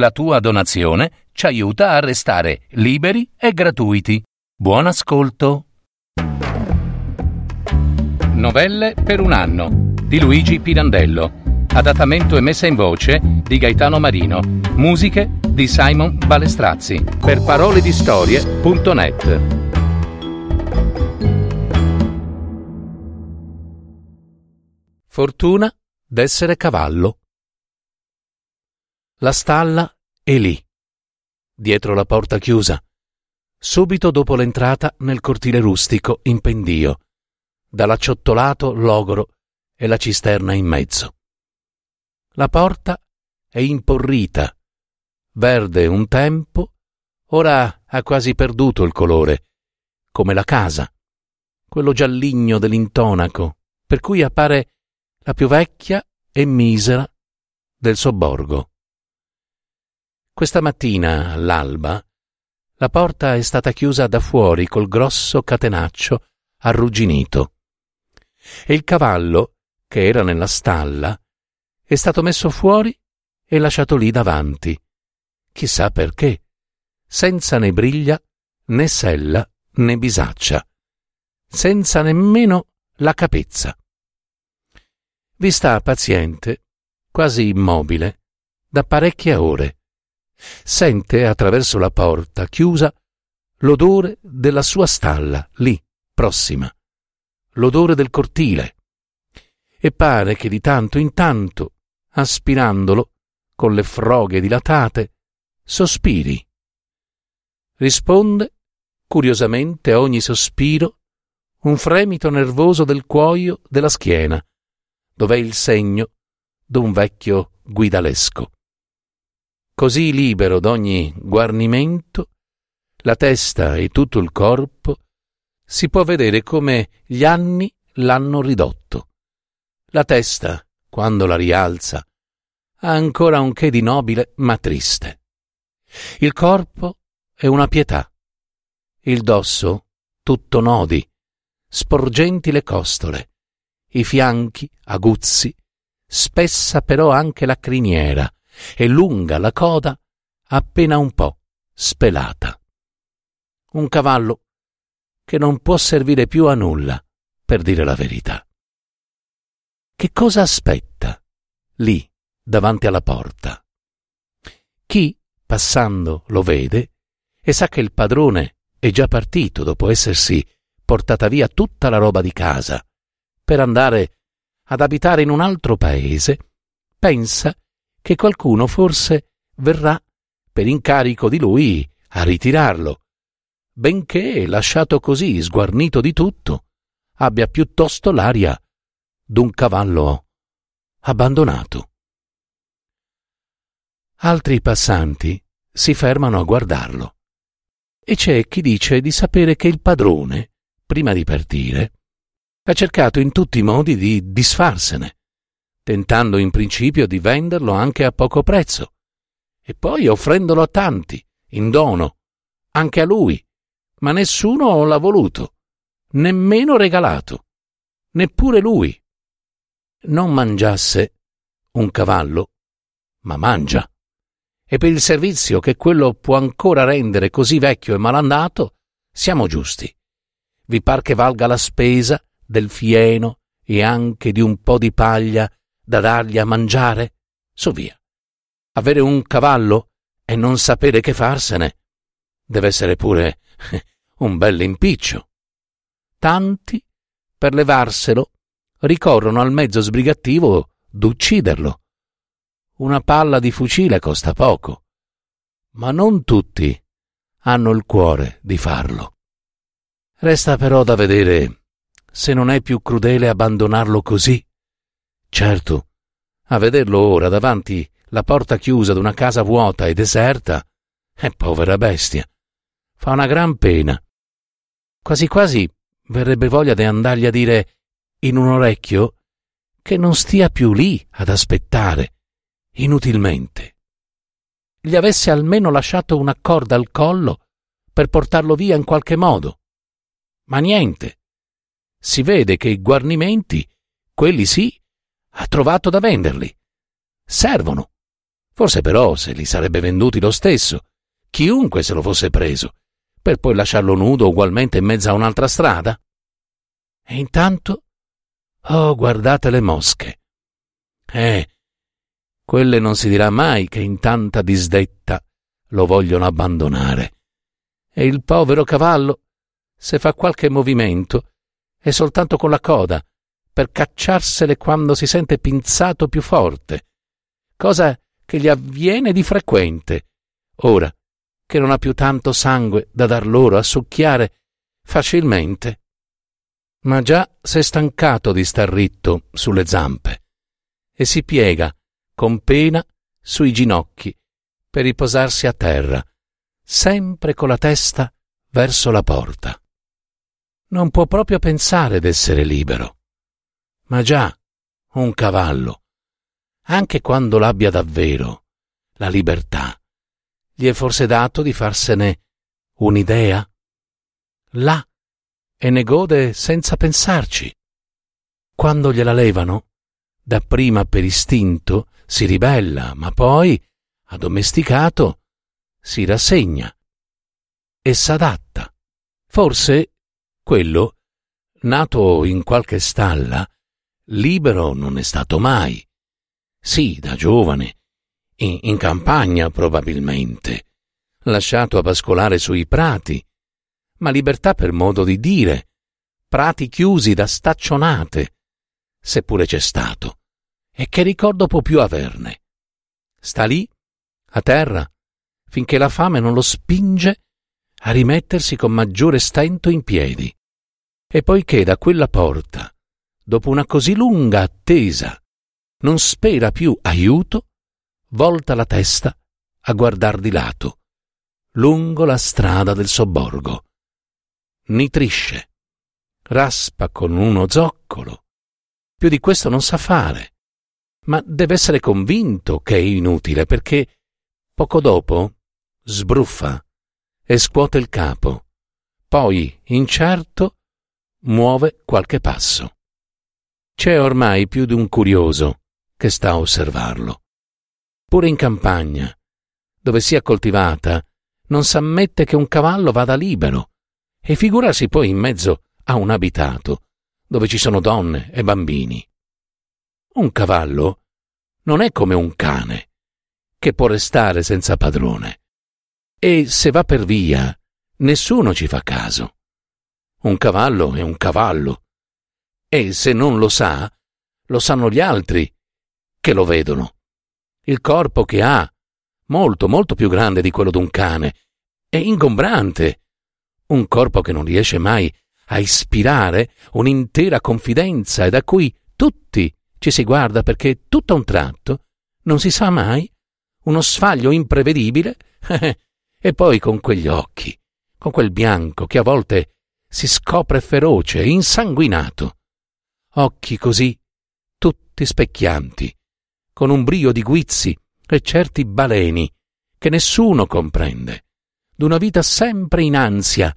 La tua donazione ci aiuta a restare liberi e gratuiti. Buon ascolto. Novelle per un anno di Luigi Pirandello. Adattamento e messa in voce di Gaetano Marino. Musiche di Simon Balestrazzi. Per parole di storie.net. Fortuna d'essere cavallo. La stalla è lì, dietro la porta chiusa, subito dopo l'entrata nel cortile rustico in pendio, dall'acciottolato logoro e la cisterna in mezzo. La porta è imporrita, verde un tempo, ora ha quasi perduto il colore, come la casa, quello gialligno dell'intonaco, per cui appare la più vecchia e misera del sobborgo. Questa mattina, all'alba, la porta è stata chiusa da fuori col grosso catenaccio arrugginito e il cavallo, che era nella stalla, è stato messo fuori e lasciato lì davanti. Chissà perché, senza né briglia, né sella, né bisaccia, senza nemmeno la capezza. Vi sta paziente, quasi immobile, da parecchie ore Sente attraverso la porta chiusa l'odore della sua stalla, lì, prossima, l'odore del cortile. E pare che di tanto in tanto, aspirandolo, con le froghe dilatate, sospiri. Risponde, curiosamente, a ogni sospiro, un fremito nervoso del cuoio della schiena, dov'è il segno d'un vecchio guidalesco così libero d'ogni guarnimento, la testa e tutto il corpo, si può vedere come gli anni l'hanno ridotto. La testa, quando la rialza, ha ancora un che di nobile ma triste. Il corpo è una pietà. Il dosso tutto nodi, sporgenti le costole, i fianchi aguzzi, spessa però anche la criniera, e lunga la coda appena un po' spelata. Un cavallo che non può servire più a nulla, per dire la verità. Che cosa aspetta lì davanti alla porta? Chi, passando, lo vede e sa che il padrone è già partito dopo essersi portata via tutta la roba di casa per andare ad abitare in un altro paese, pensa che qualcuno forse verrà per incarico di lui a ritirarlo, benché, lasciato così sguarnito di tutto, abbia piuttosto l'aria d'un cavallo abbandonato. Altri passanti si fermano a guardarlo e c'è chi dice di sapere che il padrone, prima di partire, ha cercato in tutti i modi di disfarsene tentando in principio di venderlo anche a poco prezzo, e poi offrendolo a tanti, in dono, anche a lui, ma nessuno l'ha voluto, nemmeno regalato, neppure lui. Non mangiasse un cavallo, ma mangia. E per il servizio che quello può ancora rendere così vecchio e malandato, siamo giusti. Vi par che valga la spesa del fieno e anche di un po' di paglia da dargli a mangiare? Su via. Avere un cavallo e non sapere che farsene deve essere pure un bell'impiccio. Tanti, per levarselo, ricorrono al mezzo sbrigattivo d'ucciderlo. Una palla di fucile costa poco, ma non tutti hanno il cuore di farlo. Resta però da vedere se non è più crudele abbandonarlo così Certo, a vederlo ora davanti la porta chiusa d'una casa vuota e deserta, è povera bestia. Fa una gran pena. Quasi quasi verrebbe voglia di andargli a dire in un orecchio che non stia più lì ad aspettare, inutilmente. Gli avesse almeno lasciato una corda al collo per portarlo via in qualche modo. Ma niente. Si vede che i guarnimenti, quelli sì, ha trovato da venderli. Servono. Forse però se li sarebbe venduti lo stesso, chiunque se lo fosse preso, per poi lasciarlo nudo ugualmente in mezzo a un'altra strada. E intanto, oh, guardate le mosche. Eh, quelle non si dirà mai che in tanta disdetta lo vogliono abbandonare. E il povero cavallo, se fa qualche movimento, è soltanto con la coda, per cacciarsele quando si sente pinzato più forte, cosa che gli avviene di frequente, ora che non ha più tanto sangue da dar loro a succhiare facilmente. Ma già s'è stancato di star ritto sulle zampe e si piega con pena sui ginocchi per riposarsi a terra, sempre con la testa verso la porta. Non può proprio pensare d'essere libero. Ma già, un cavallo, anche quando l'abbia davvero, la libertà, gli è forse dato di farsene un'idea? Là, e ne gode senza pensarci. Quando gliela levano, dapprima per istinto si ribella, ma poi, addomesticato, si rassegna e s'adatta. Forse quello, nato in qualche stalla, libero non è stato mai. Sì, da giovane, in, in campagna probabilmente, lasciato a pascolare sui prati, ma libertà per modo di dire, prati chiusi da staccionate, seppure c'è stato, e che ricordo può più averne. Sta lì, a terra, finché la fame non lo spinge a rimettersi con maggiore stento in piedi. E poiché da quella porta, dopo una così lunga attesa, non spera più aiuto, volta la testa a guardar di lato, lungo la strada del sobborgo. Nitrisce, raspa con uno zoccolo. Più di questo non sa fare, ma deve essere convinto che è inutile perché poco dopo sbruffa e scuote il capo, poi, incerto, muove qualche passo. C'è ormai più di un curioso che sta a osservarlo. Pure in campagna, dove sia coltivata, non s'ammette che un cavallo vada libero, e figurarsi poi in mezzo a un abitato, dove ci sono donne e bambini. Un cavallo non è come un cane, che può restare senza padrone. E se va per via, nessuno ci fa caso. Un cavallo è un cavallo, e se non lo sa, lo sanno gli altri che lo vedono. Il corpo che ha, molto, molto più grande di quello d'un cane, è ingombrante. Un corpo che non riesce mai a ispirare un'intera confidenza e da cui tutti ci si guarda perché tutto a un tratto, non si sa mai, uno sfaglio imprevedibile, e poi con quegli occhi, con quel bianco che a volte si scopre feroce, insanguinato occhi così, tutti specchianti, con un brio di guizzi e certi baleni che nessuno comprende, d'una vita sempre in ansia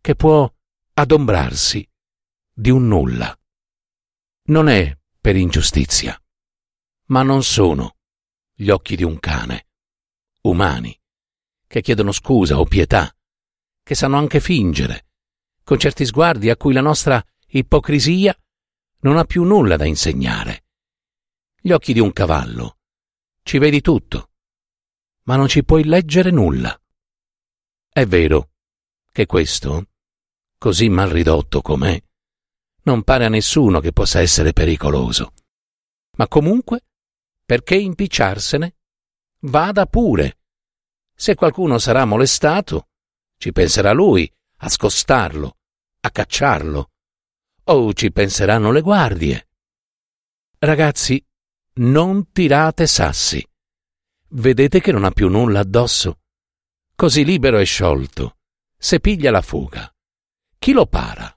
che può adombrarsi di un nulla. Non è per ingiustizia, ma non sono gli occhi di un cane, umani, che chiedono scusa o pietà, che sanno anche fingere, con certi sguardi a cui la nostra ipocrisia non ha più nulla da insegnare. Gli occhi di un cavallo. Ci vedi tutto, ma non ci puoi leggere nulla. È vero che questo, così mal ridotto com'è, non pare a nessuno che possa essere pericoloso. Ma comunque, perché impicciarsene? Vada pure. Se qualcuno sarà molestato, ci penserà lui a scostarlo, a cacciarlo, o ci penseranno le guardie. Ragazzi, non tirate sassi. Vedete che non ha più nulla addosso? Così libero e sciolto, se piglia la fuga. Chi lo para?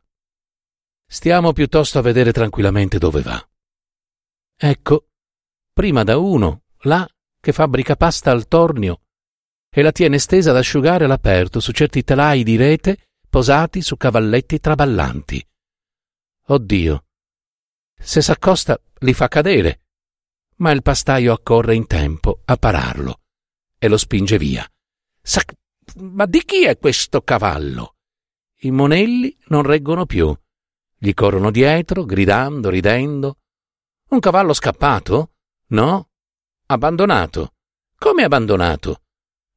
Stiamo piuttosto a vedere tranquillamente dove va. Ecco, prima da uno, là, che fabbrica pasta al tornio e la tiene stesa ad asciugare all'aperto su certi telai di rete posati su cavalletti traballanti. Oddio. Se s'accosta li fa cadere. Ma il pastaio accorre in tempo a pararlo e lo spinge via. Sa- ma di chi è questo cavallo? I monelli non reggono più. Gli corrono dietro, gridando, ridendo. Un cavallo scappato? No? Abbandonato. Come abbandonato?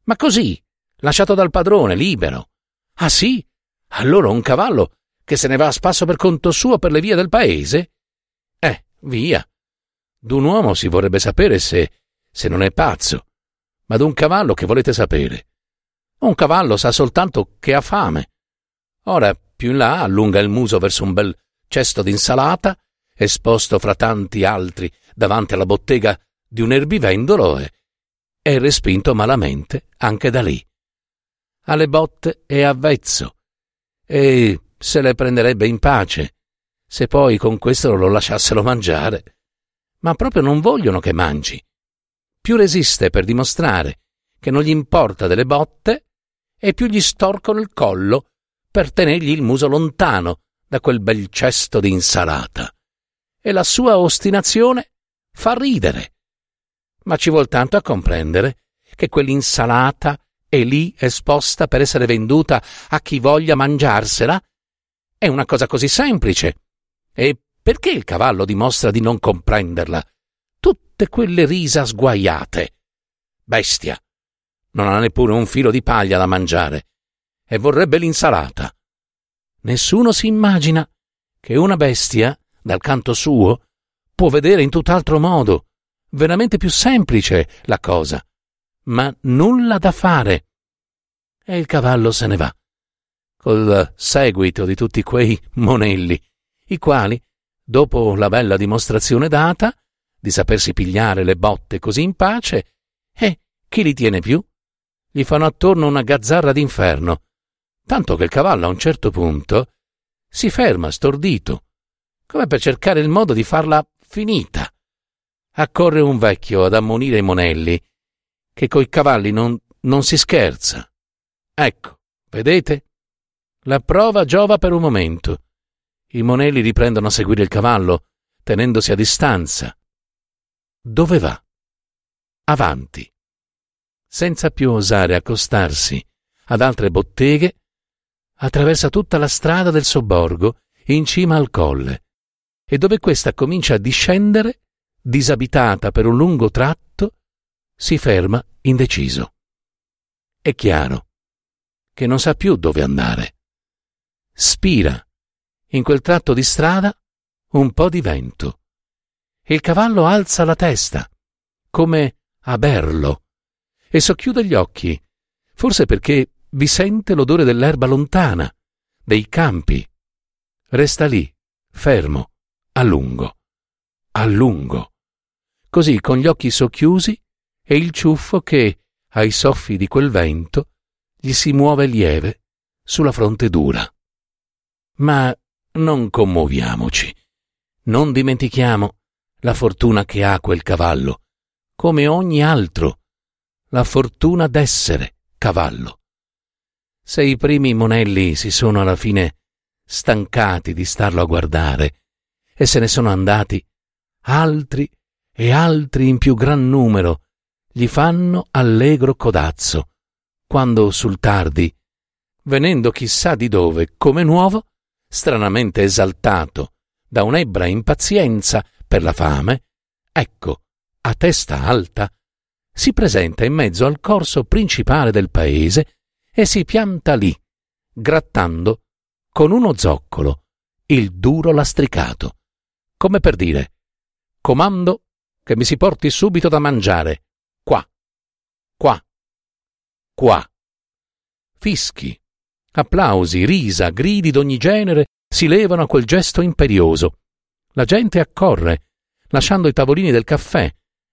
Ma così, lasciato dal padrone, libero. Ah sì? Allora un cavallo che se ne va a spasso per conto suo per le vie del paese? Eh, via. D'un uomo si vorrebbe sapere se, se non è pazzo. Ma d'un cavallo che volete sapere? Un cavallo sa soltanto che ha fame. Ora, più in là, allunga il muso verso un bel cesto d'insalata, esposto fra tanti altri davanti alla bottega di un erbivendolo e è respinto malamente anche da lì. Alle botte è avvezzo e se le prenderebbe in pace, se poi con questo lo lasciassero mangiare. Ma proprio non vogliono che mangi. Più resiste per dimostrare che non gli importa delle botte, e più gli storcono il collo per tenergli il muso lontano da quel bel cesto di insalata. E la sua ostinazione fa ridere. Ma ci vuol tanto a comprendere che quell'insalata è lì esposta per essere venduta a chi voglia mangiarsela? È una cosa così semplice. E perché il cavallo dimostra di non comprenderla? Tutte quelle risa sguaiate. Bestia! Non ha neppure un filo di paglia da mangiare e vorrebbe l'insalata. Nessuno si immagina che una bestia, dal canto suo, può vedere in tutt'altro modo, veramente più semplice la cosa, ma nulla da fare. E il cavallo se ne va, col seguito di tutti quei monelli, i quali, dopo la bella dimostrazione data, di sapersi pigliare le botte così in pace, e chi li tiene più? Gli fanno attorno una gazzarra d'inferno, tanto che il cavallo a un certo punto si ferma stordito, come per cercare il modo di farla finita. Accorre un vecchio ad ammonire i monelli, che coi cavalli non, non si scherza. Ecco, vedete? La prova giova per un momento. I monelli riprendono a seguire il cavallo, tenendosi a distanza. Dove va? Avanti. Senza più osare accostarsi ad altre botteghe, attraversa tutta la strada del sobborgo in cima al colle, e dove questa comincia a discendere, disabitata per un lungo tratto, si ferma indeciso. È chiaro che non sa più dove andare. Spira in quel tratto di strada un po' di vento. Il cavallo alza la testa, come a berlo, e socchiude gli occhi, forse perché vi sente l'odore dell'erba lontana, dei campi. Resta lì, fermo, a lungo, a lungo, così con gli occhi socchiusi e il ciuffo che, ai soffi di quel vento, gli si muove lieve sulla fronte dura. Ma non commuoviamoci. Non dimentichiamo la fortuna che ha quel cavallo, come ogni altro, la fortuna d'essere cavallo. Se i primi monelli si sono alla fine stancati di starlo a guardare e se ne sono andati, altri e altri in più gran numero gli fanno allegro codazzo, quando sul tardi, venendo chissà di dove come nuovo, stranamente esaltato da un'ebra impazienza per la fame, ecco, a testa alta, si presenta in mezzo al corso principale del paese e si pianta lì, grattando con uno zoccolo il duro lastricato, come per dire comando che mi si porti subito da mangiare, qua, qua, qua. Fischi, applausi, risa, gridi d'ogni genere si levano a quel gesto imperioso. La gente accorre, lasciando i tavolini del caffè,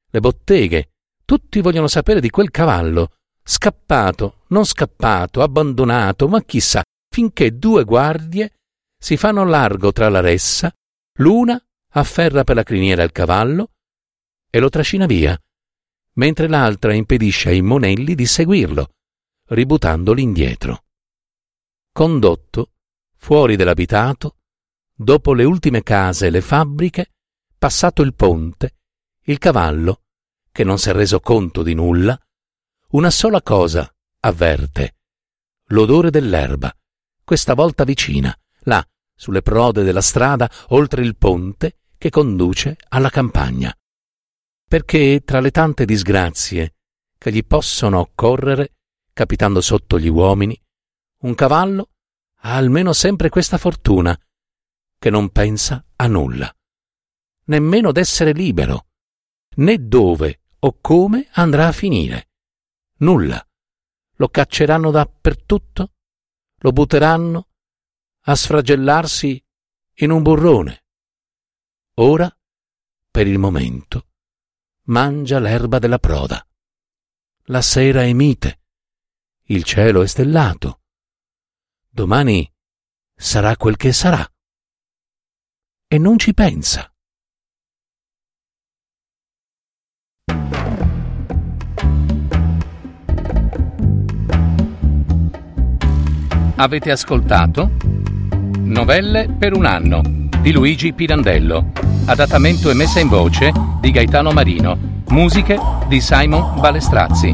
le botteghe, tutti vogliono sapere di quel cavallo, scappato, non scappato, abbandonato, ma chissà, finché due guardie si fanno largo tra la ressa, l'una afferra per la criniera il cavallo e lo trascina via, mentre l'altra impedisce ai monelli di seguirlo, ributandoli indietro. Condotto, fuori dell'abitato, dopo le ultime case e le fabbriche, passato il ponte, Il cavallo, che non si è reso conto di nulla, una sola cosa avverte. L'odore dell'erba, questa volta vicina, là, sulle prode della strada, oltre il ponte che conduce alla campagna. Perché tra le tante disgrazie che gli possono occorrere, capitando sotto gli uomini, un cavallo ha almeno sempre questa fortuna, che non pensa a nulla, nemmeno d'essere libero, né dove o come andrà a finire. Nulla. Lo cacceranno dappertutto? Lo butteranno a sfragellarsi in un burrone? Ora, per il momento, mangia l'erba della proda. La sera è mite, il cielo è stellato. Domani sarà quel che sarà. E non ci pensa. Avete ascoltato Novelle per un anno di Luigi Pirandello, adattamento e messa in voce di Gaetano Marino, musiche di Simon Balestrazzi.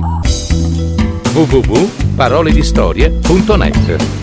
www.paroledistorie.net